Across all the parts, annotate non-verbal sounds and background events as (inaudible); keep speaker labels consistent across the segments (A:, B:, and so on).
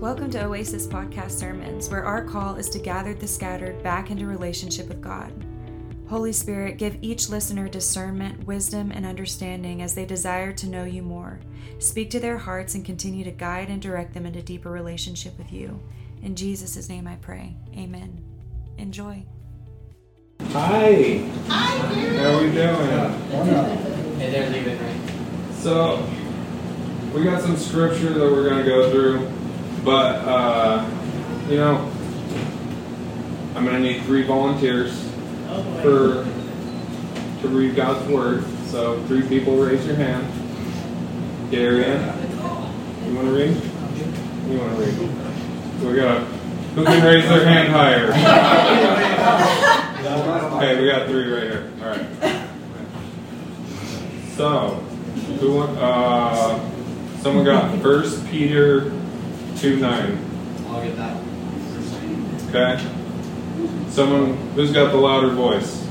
A: Welcome to Oasis Podcast Sermons, where our call is to gather the scattered back into relationship with God. Holy Spirit, give each listener discernment, wisdom, and understanding as they desire to know you more. Speak to their hearts and continue to guide and direct them into deeper relationship with you. In Jesus' name I pray. Amen. Enjoy.
B: Hi. Hi. How are we doing?
C: Hey, they're leaving, right?
B: So, we got some scripture that we're going to go through, but, uh, you know, I'm going to need three volunteers for to read God's Word. So, three people raise your hand. Darian, you want to read? You want to read? We got, who can raise their hand higher? Okay, we got three right here. All right. So, who want? Uh, someone got First Peter two nine.
C: I'll get that.
B: Okay. Someone who's got the louder voice?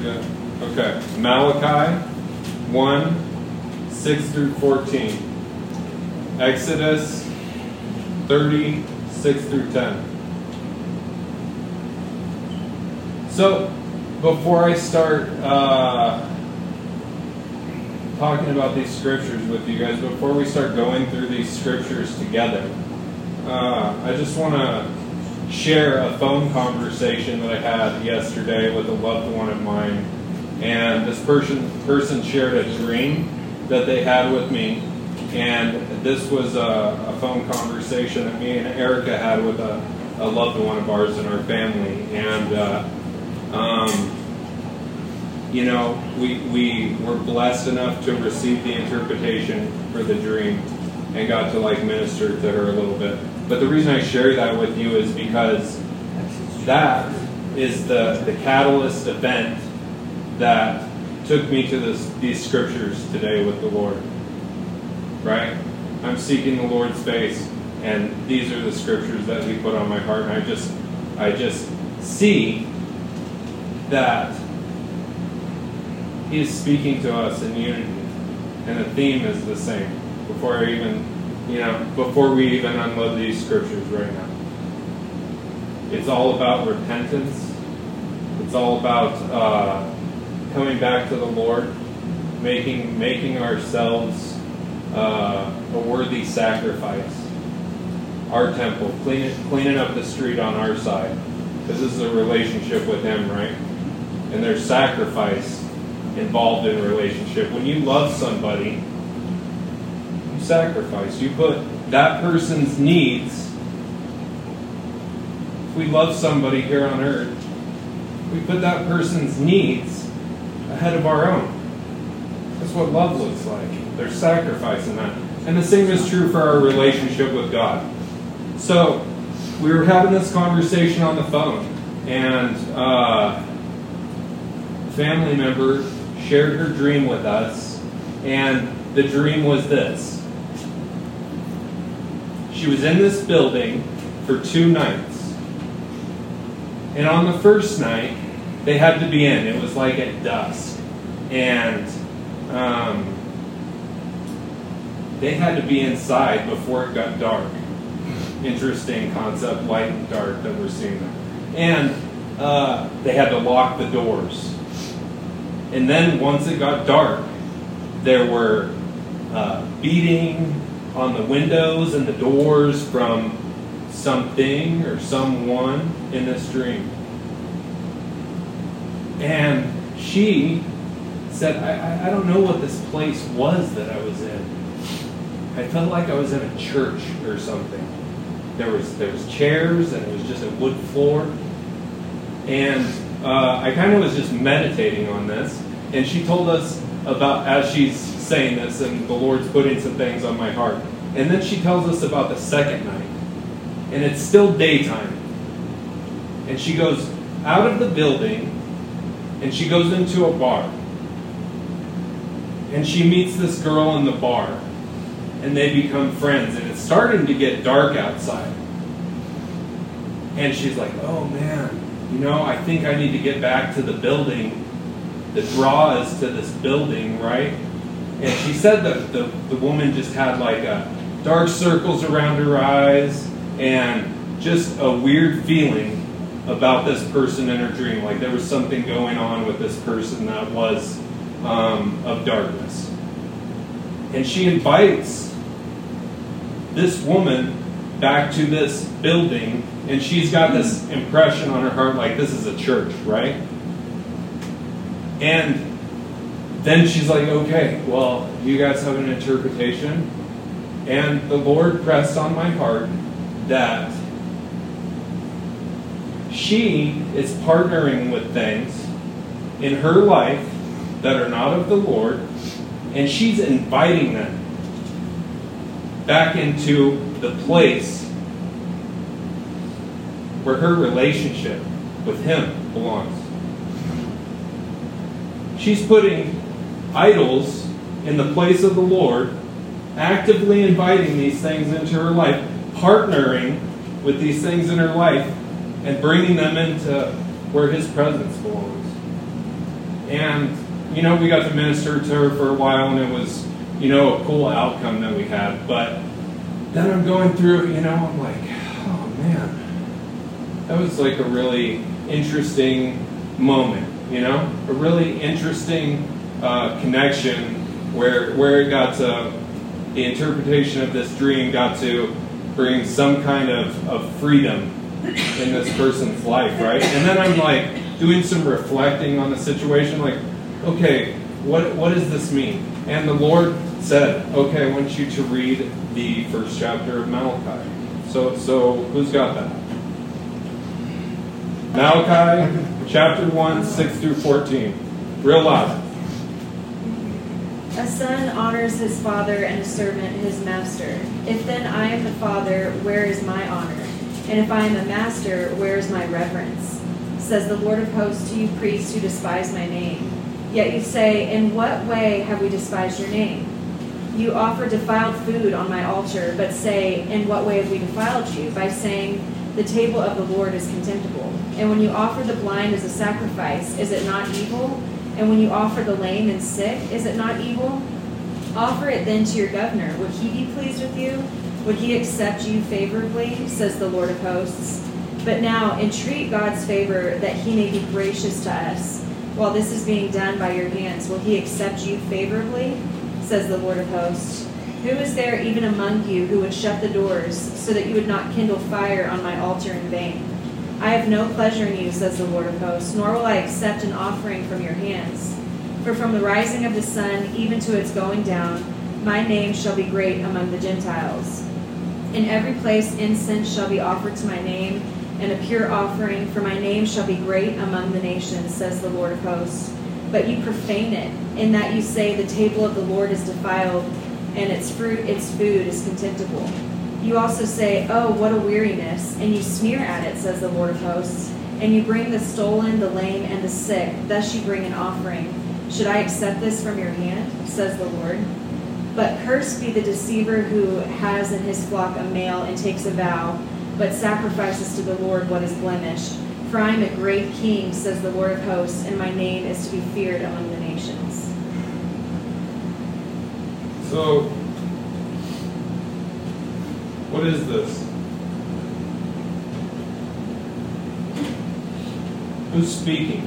B: Yeah. Okay. Malachi one six through fourteen. Exodus thirty six through ten. So, before I start uh, talking about these scriptures with you guys, before we start going through these scriptures together, uh, I just want to share a phone conversation that I had yesterday with a loved one of mine. And this person person shared a dream that they had with me, and this was a, a phone conversation that me and Erica had with a, a loved one of ours in our family. And uh, um, you know, we, we were blessed enough to receive the interpretation for the dream and got to like minister to her a little bit. But the reason I share that with you is because that is the, the catalyst event that took me to this, these scriptures today with the Lord. Right? I'm seeking the Lord's face, and these are the scriptures that He put on my heart, and I just I just see that He is speaking to us in unity, and the theme is the same. Before I even, you know, before we even unload these scriptures right now, it's all about repentance. It's all about uh, coming back to the Lord, making making ourselves uh, a worthy sacrifice. Our temple, cleaning cleaning up the street on our side, this is a relationship with Him, right? And there's sacrifice involved in a relationship. When you love somebody, you sacrifice. You put that person's needs. If we love somebody here on earth, we put that person's needs ahead of our own. That's what love looks like. There's sacrifice in that. And the same is true for our relationship with God. So, we were having this conversation on the phone, and uh, family member shared her dream with us, and the dream was this. She was in this building for two nights. And on the first night, they had to be in. It was like at dusk. And um, they had to be inside before it got dark. Interesting concept, light and dark, that we're seeing there. And uh, they had to lock the doors. And then once it got dark, there were uh, beating on the windows and the doors from something or someone in this dream. And she said, I, I don't know what this place was that I was in. I felt like I was in a church or something. There was there was chairs and it was just a wood floor. And uh, I kind of was just meditating on this. And she told us about as she's saying this, and the Lord's putting some things on my heart. And then she tells us about the second night. And it's still daytime. And she goes out of the building and she goes into a bar. And she meets this girl in the bar. And they become friends. And it's starting to get dark outside. And she's like, oh man, you know, I think I need to get back to the building. The draw is to this building, right? And she said that the, the woman just had like a dark circles around her eyes and just a weird feeling about this person in her dream. Like there was something going on with this person that was um, of darkness. And she invites this woman back to this building, and she's got this impression on her heart like this is a church, right? And then she's like, okay, well, you guys have an interpretation. And the Lord pressed on my heart that she is partnering with things in her life that are not of the Lord, and she's inviting them back into the place where her relationship with Him belongs. She's putting idols in the place of the Lord, actively inviting these things into her life, partnering with these things in her life, and bringing them into where His presence belongs. And, you know, we got to minister to her for a while, and it was, you know, a cool outcome that we had. But then I'm going through, you know, I'm like, oh man, that was like a really interesting moment, you know, a really interesting uh, connection where where it got to the interpretation of this dream got to bring some kind of, of freedom in this person's life, right? And then I'm like doing some reflecting on the situation, like, okay, what what does this mean? And the Lord said, okay, I want you to read the first chapter of Malachi. So so who's got that? Malachi chapter 1, 6 through 14. Real loud.
A: A son honors his father and a servant his master. If then I am the father, where is my honor? And if I am a master, where is my reverence? Says the Lord of hosts to you priests who despise my name. Yet you say, In what way have we despised your name? You offer defiled food on my altar, but say, In what way have we defiled you? By saying, The table of the Lord is contemptible. And when you offer the blind as a sacrifice, is it not evil? And when you offer the lame and sick, is it not evil? Offer it then to your governor. Would he be pleased with you? Would he accept you favorably? Says the Lord of hosts. But now entreat God's favor that he may be gracious to us. While this is being done by your hands, will he accept you favorably? Says the Lord of hosts. Who is there even among you who would shut the doors so that you would not kindle fire on my altar in vain? I have no pleasure in you, says the Lord of hosts, nor will I accept an offering from your hands. For from the rising of the sun even to its going down, my name shall be great among the Gentiles. In every place incense shall be offered to my name, and a pure offering, for my name shall be great among the nations, says the Lord of hosts. But you profane it, in that you say the table of the Lord is defiled, and its fruit, its food is contemptible. You also say, Oh, what a weariness, and you sneer at it, says the Lord of hosts. And you bring the stolen, the lame, and the sick, thus you bring an offering. Should I accept this from your hand? says the Lord. But cursed be the deceiver who has in his flock a male and takes a vow, but sacrifices to the Lord what is blemished. For I am a great king, says the Lord of hosts, and my name is to be feared among the nations.
B: So, what is this? Who's speaking?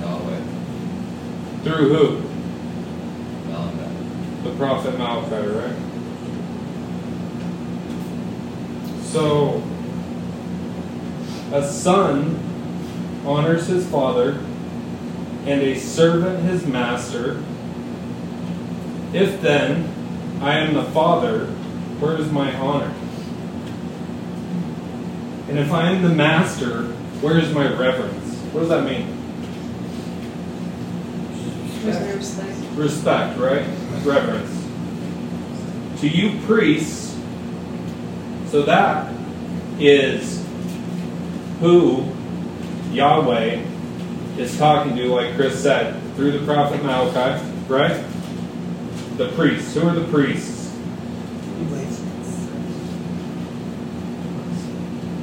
C: Yahweh.
B: Through who?
C: Malachi.
B: The prophet Malachi, right? So, a son honors his father, and a servant his master. If then I am the father, where is my honor? And if I am the master, where is my reverence? What does that mean?
A: Respect?
B: Respect, right? Reverence. To you priests, so that is who Yahweh is talking to, like Chris said, through the prophet Malachi, right? The priests. Who are the priests? Levites?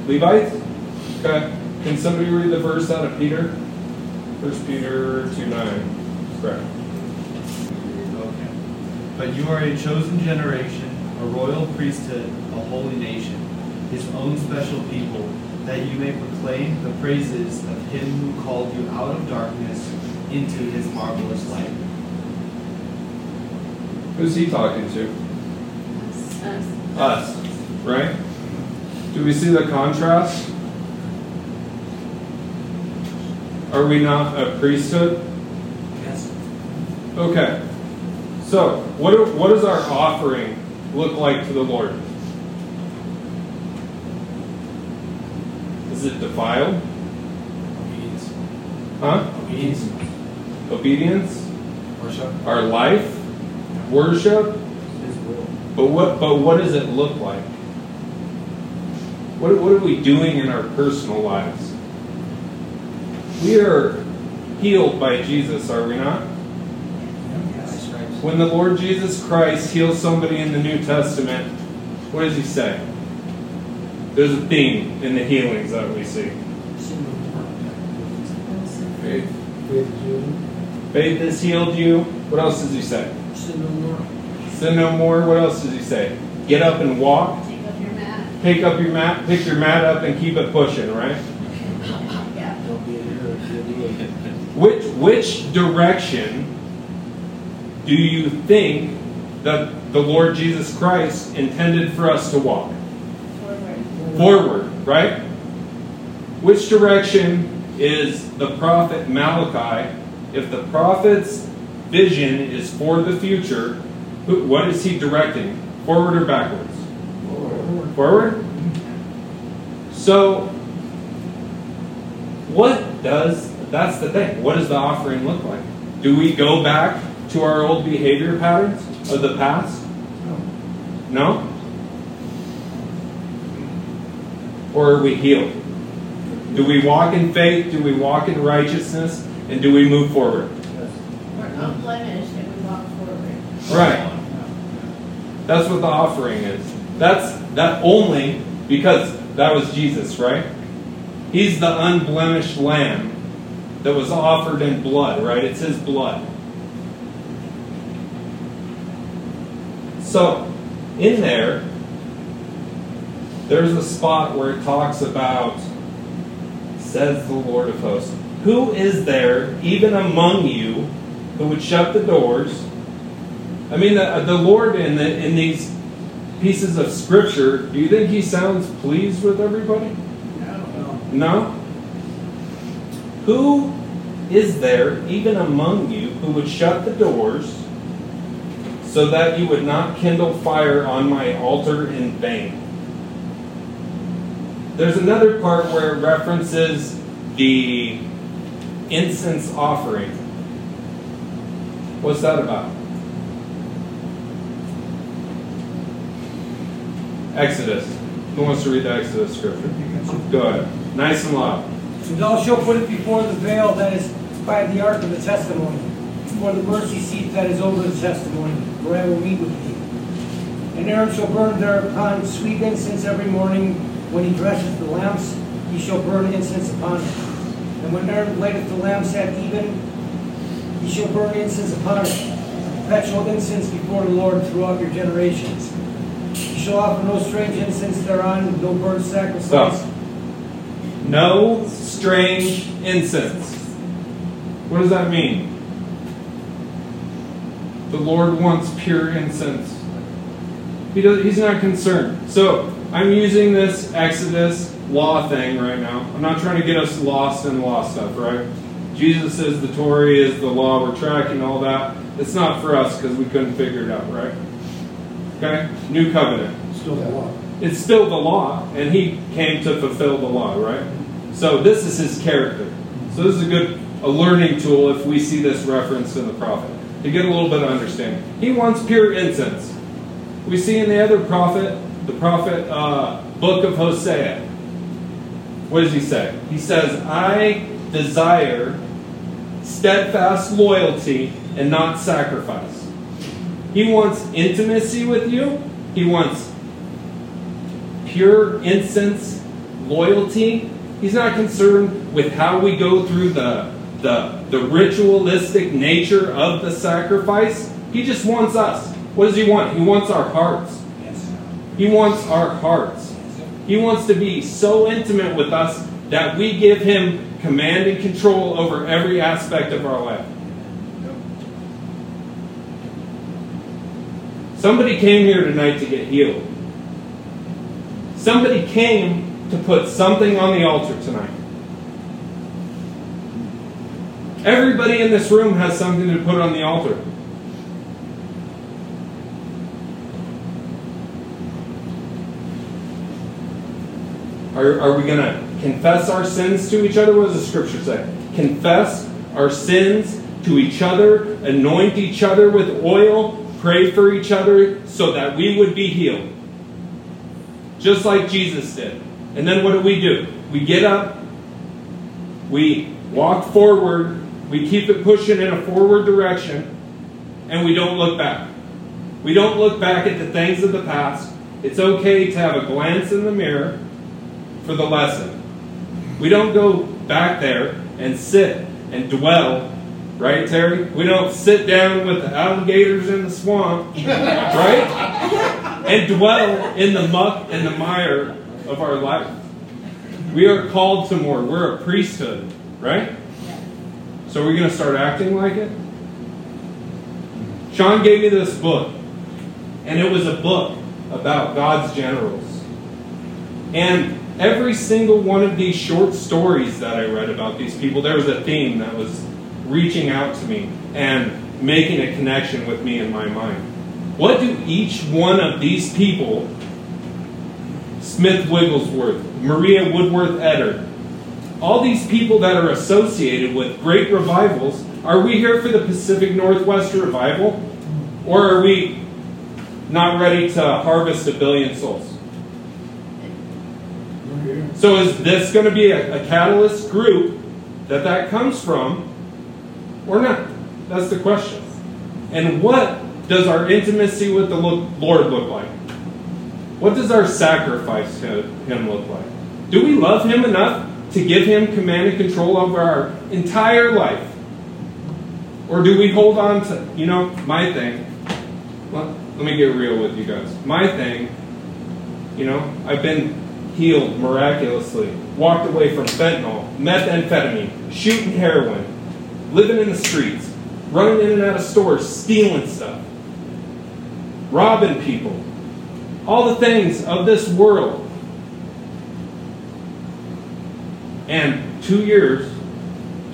B: Levites? Okay. Can somebody read the verse out of Peter? First Peter 2 9. Correct.
C: Okay. But you are a chosen generation, a royal priesthood, a holy nation, his own special people, that you may proclaim the praises of him who called you out of darkness into his marvelous light.
B: Who's he talking to?
D: Us.
B: Us, right? Do we see the contrast? Are we not a priesthood?
E: Yes.
B: Okay. So, what, what does our offering look like to the Lord? Is it defiled?
E: Obedience.
B: Huh?
E: Obedience.
B: Obedience?
E: Worship.
B: Our life? Worship? But what, but what does it look like? What, what are we doing in our personal lives? We are healed by Jesus, are we not? When the Lord Jesus Christ heals somebody in the New Testament, what does he say? There's a theme in the healings that we see. Faith,
E: Faith
B: has healed you. What else does he say?
E: Sin no more.
B: Sin no more. What else does he say? Get up and walk.
D: Take up your mat.
B: Pick up your mat. Pick your mat up and keep it pushing. Right.
D: Yeah.
E: Don't be a hero. Be a doer.
B: Which which direction do you think that the Lord Jesus Christ intended for us to walk?
D: Forward.
B: Forward, right? Which direction is the prophet Malachi? If the prophet's vision is for the future, who- what is he directing? Forward or backwards?
E: Forward.
B: Forward? So, what does, that's the thing, what does the offering look like? Do we go back to our old behavior patterns of the past? No? no? Or are we healed? Do we walk in faith? Do we walk in righteousness? And do we move forward?
E: Yes.
D: We're unblemished and we walk forward.
B: Right. That's what the offering is. That's that only because that was Jesus, right? He's the unblemished lamb that was offered in blood, right? It's his blood. So, in there, there's a spot where it talks about, says the Lord of hosts, who is there, even among you, who would shut the doors? I mean, the, the Lord in, the, in these pieces of scripture, do you think he sounds pleased with everybody?
E: No.
B: No? Who is there, even among you, who would shut the doors so that you would not kindle fire on my altar in vain? There's another part where it references the incense offering. What's that about? Exodus. Who wants to read the Exodus scripture? Go ahead. Nice and loud.
F: And thou shalt put it before the veil that is by the ark of the testimony, before the mercy seat that is over the testimony, where I will meet with thee. And Aaron shall burn thereupon sweet incense every morning when he dresses the lamps, he shall burn incense upon it. And when Aaron lighteth the lamps at even, he shall burn incense upon it, perpetual incense before the Lord throughout your generations. Offer no strange incense thereon, no burnt sacrifice.
B: No strange incense. What does that mean? The Lord wants pure incense. He does, he's not concerned. So I'm using this Exodus law thing right now. I'm not trying to get us lost in law stuff, right? Jesus says the Torah is the law. We're tracking all that. It's not for us because we couldn't figure it out, right? Okay? New covenant.
E: Still the law.
B: It's still the law, and he came to fulfill the law, right? So this is his character. So this is a good a learning tool if we see this reference in the prophet to get a little bit of understanding. He wants pure incense. We see in the other prophet, the prophet uh, book of Hosea. What does he say? He says, "I desire steadfast loyalty and not sacrifice." He wants intimacy with you. He wants pure incense loyalty. He's not concerned with how we go through the, the, the ritualistic nature of the sacrifice. He just wants us. What does He want? He wants our hearts. He wants our hearts. He wants to be so intimate with us that we give Him command and control over every aspect of our life. Somebody came here tonight to get healed. Somebody came to put something on the altar tonight. Everybody in this room has something to put on the altar. Are, are we going to confess our sins to each other? What does the scripture say? Confess our sins to each other, anoint each other with oil, pray for each other so that we would be healed. Just like Jesus did. And then what do we do? We get up, we walk forward, we keep it pushing in a forward direction, and we don't look back. We don't look back at the things of the past. It's okay to have a glance in the mirror for the lesson. We don't go back there and sit and dwell, right, Terry? We don't sit down with the alligators in the swamp, (laughs) right? And dwell in the muck and the mire of our life. We are called to more. We're a priesthood, right? So we're going to start acting like it? Sean gave me this book, and it was a book about God's generals. And every single one of these short stories that I read about these people, there was a theme that was reaching out to me and making a connection with me in my mind. What do each one of these people, Smith Wigglesworth, Maria Woodworth Etter, all these people that are associated with great revivals, are we here for the Pacific Northwest revival? Or are we not ready to harvest a billion souls? So is this going to be a, a catalyst group that that comes from, or not? That's the question. And what does our intimacy with the Lord look like? What does our sacrifice to Him look like? Do we love Him enough to give Him command and control over our entire life? Or do we hold on to, you know, my thing? Let, let me get real with you guys. My thing, you know, I've been healed miraculously, walked away from fentanyl, methamphetamine, shooting heroin, living in the streets, running in and out of stores, stealing stuff, robbing people, all the things of this world. And two years,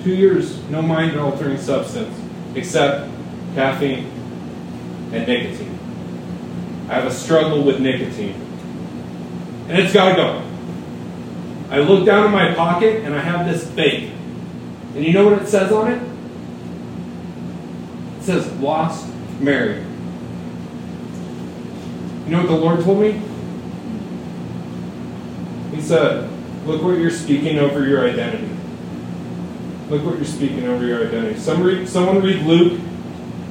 B: two years, no mind altering substance except caffeine and nicotine. I have a struggle with nicotine. And it's got to go. I look down in my pocket and I have this fake. And you know what it says on it? It says lost Mary. You know what the Lord told me? He said, Look what you're speaking over your identity. Look what you're speaking over your identity. Some read, someone read Luke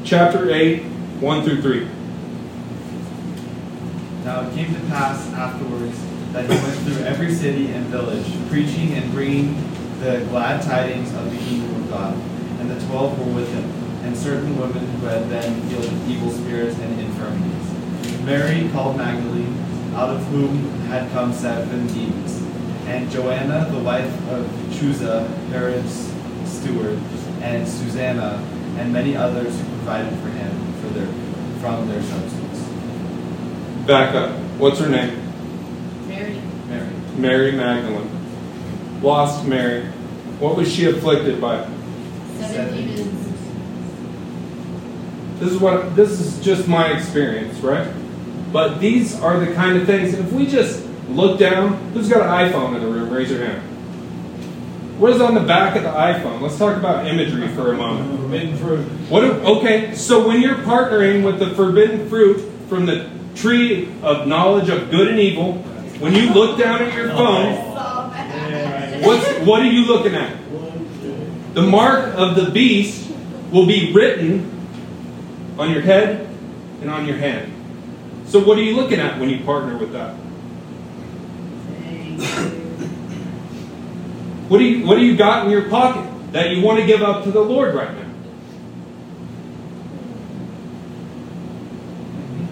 B: chapter 8, 1 through 3.
C: Now it came to pass afterwards that he went through every city and village, preaching and bringing the glad tidings of the kingdom of God. And the twelve were with him, and certain women who had been healed of evil spirits and infirmities. Mary called Magdalene, out of whom had come seven demons, and Joanna, the wife of Chuza, Herod's steward, and Susanna, and many others who provided for him for their, from their substance.
B: Back up. What's her name?
D: Mary,
C: Mary.
B: Mary Magdalene. Lost Mary. What was she afflicted by?
D: seven
C: Seven.
D: demons.
B: This is what this is just my experience, right? But these are the kind of things. If we just look down, who's got an iPhone in the room? Raise your hand. What is on the back of the iPhone? Let's talk about imagery for a moment.
E: Forbidden fruit.
B: What? do- okay, so when you're partnering with the forbidden fruit from the tree of knowledge of good and evil, when you look down at your phone,
D: oh.
B: what's what are you looking at? The mark of the beast will be written on your head and on your hand. So what are you looking at when you partner with that? What do you what do you got in your pocket that you want to give up to the Lord right now?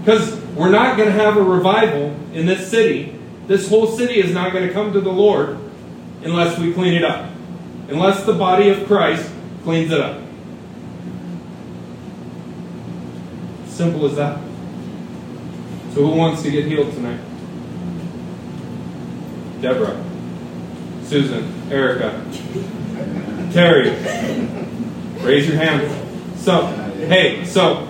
B: Because we're not going to have a revival in this city. This whole city is not going to come to the Lord unless we clean it up. Unless the body of Christ cleans it up. Simple as that. So, who wants to get healed tonight? Deborah, Susan, Erica, Terry. Raise your hand. So, hey, so.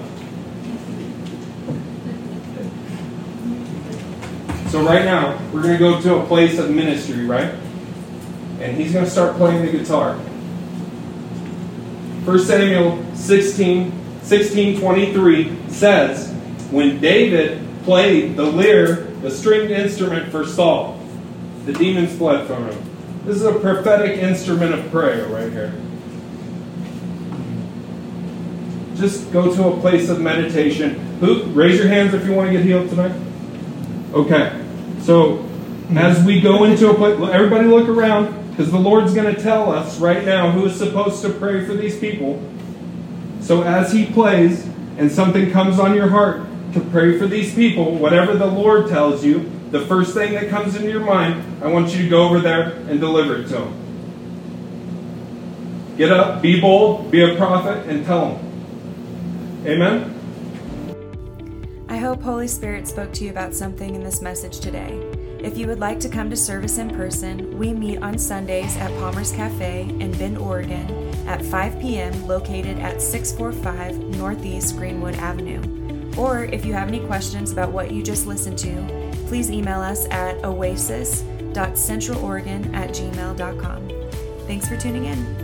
B: So, right now, we're going to go to a place of ministry, right? And he's going to start playing the guitar. 1 Samuel 16, 16 23 says, When David played the lyre, the stringed instrument for Saul, the demons fled from him. This is a prophetic instrument of prayer right here. Just go to a place of meditation. Who raise your hands if you want to get healed tonight? Okay. So as we go into a place everybody look around because the Lord's going to tell us right now who is supposed to pray for these people. So as he plays and something comes on your heart to pray for these people, whatever the Lord tells you, the first thing that comes into your mind, I want you to go over there and deliver it to them. Get up, be bold, be a prophet, and tell them. Amen?
A: I hope Holy Spirit spoke to you about something in this message today. If you would like to come to service in person, we meet on Sundays at Palmer's Cafe in Bend, Oregon at 5 p.m., located at 645 Northeast Greenwood Avenue. Or if you have any questions about what you just listened to, please email us at oasis.centraloregon at gmail.com. Thanks for tuning in.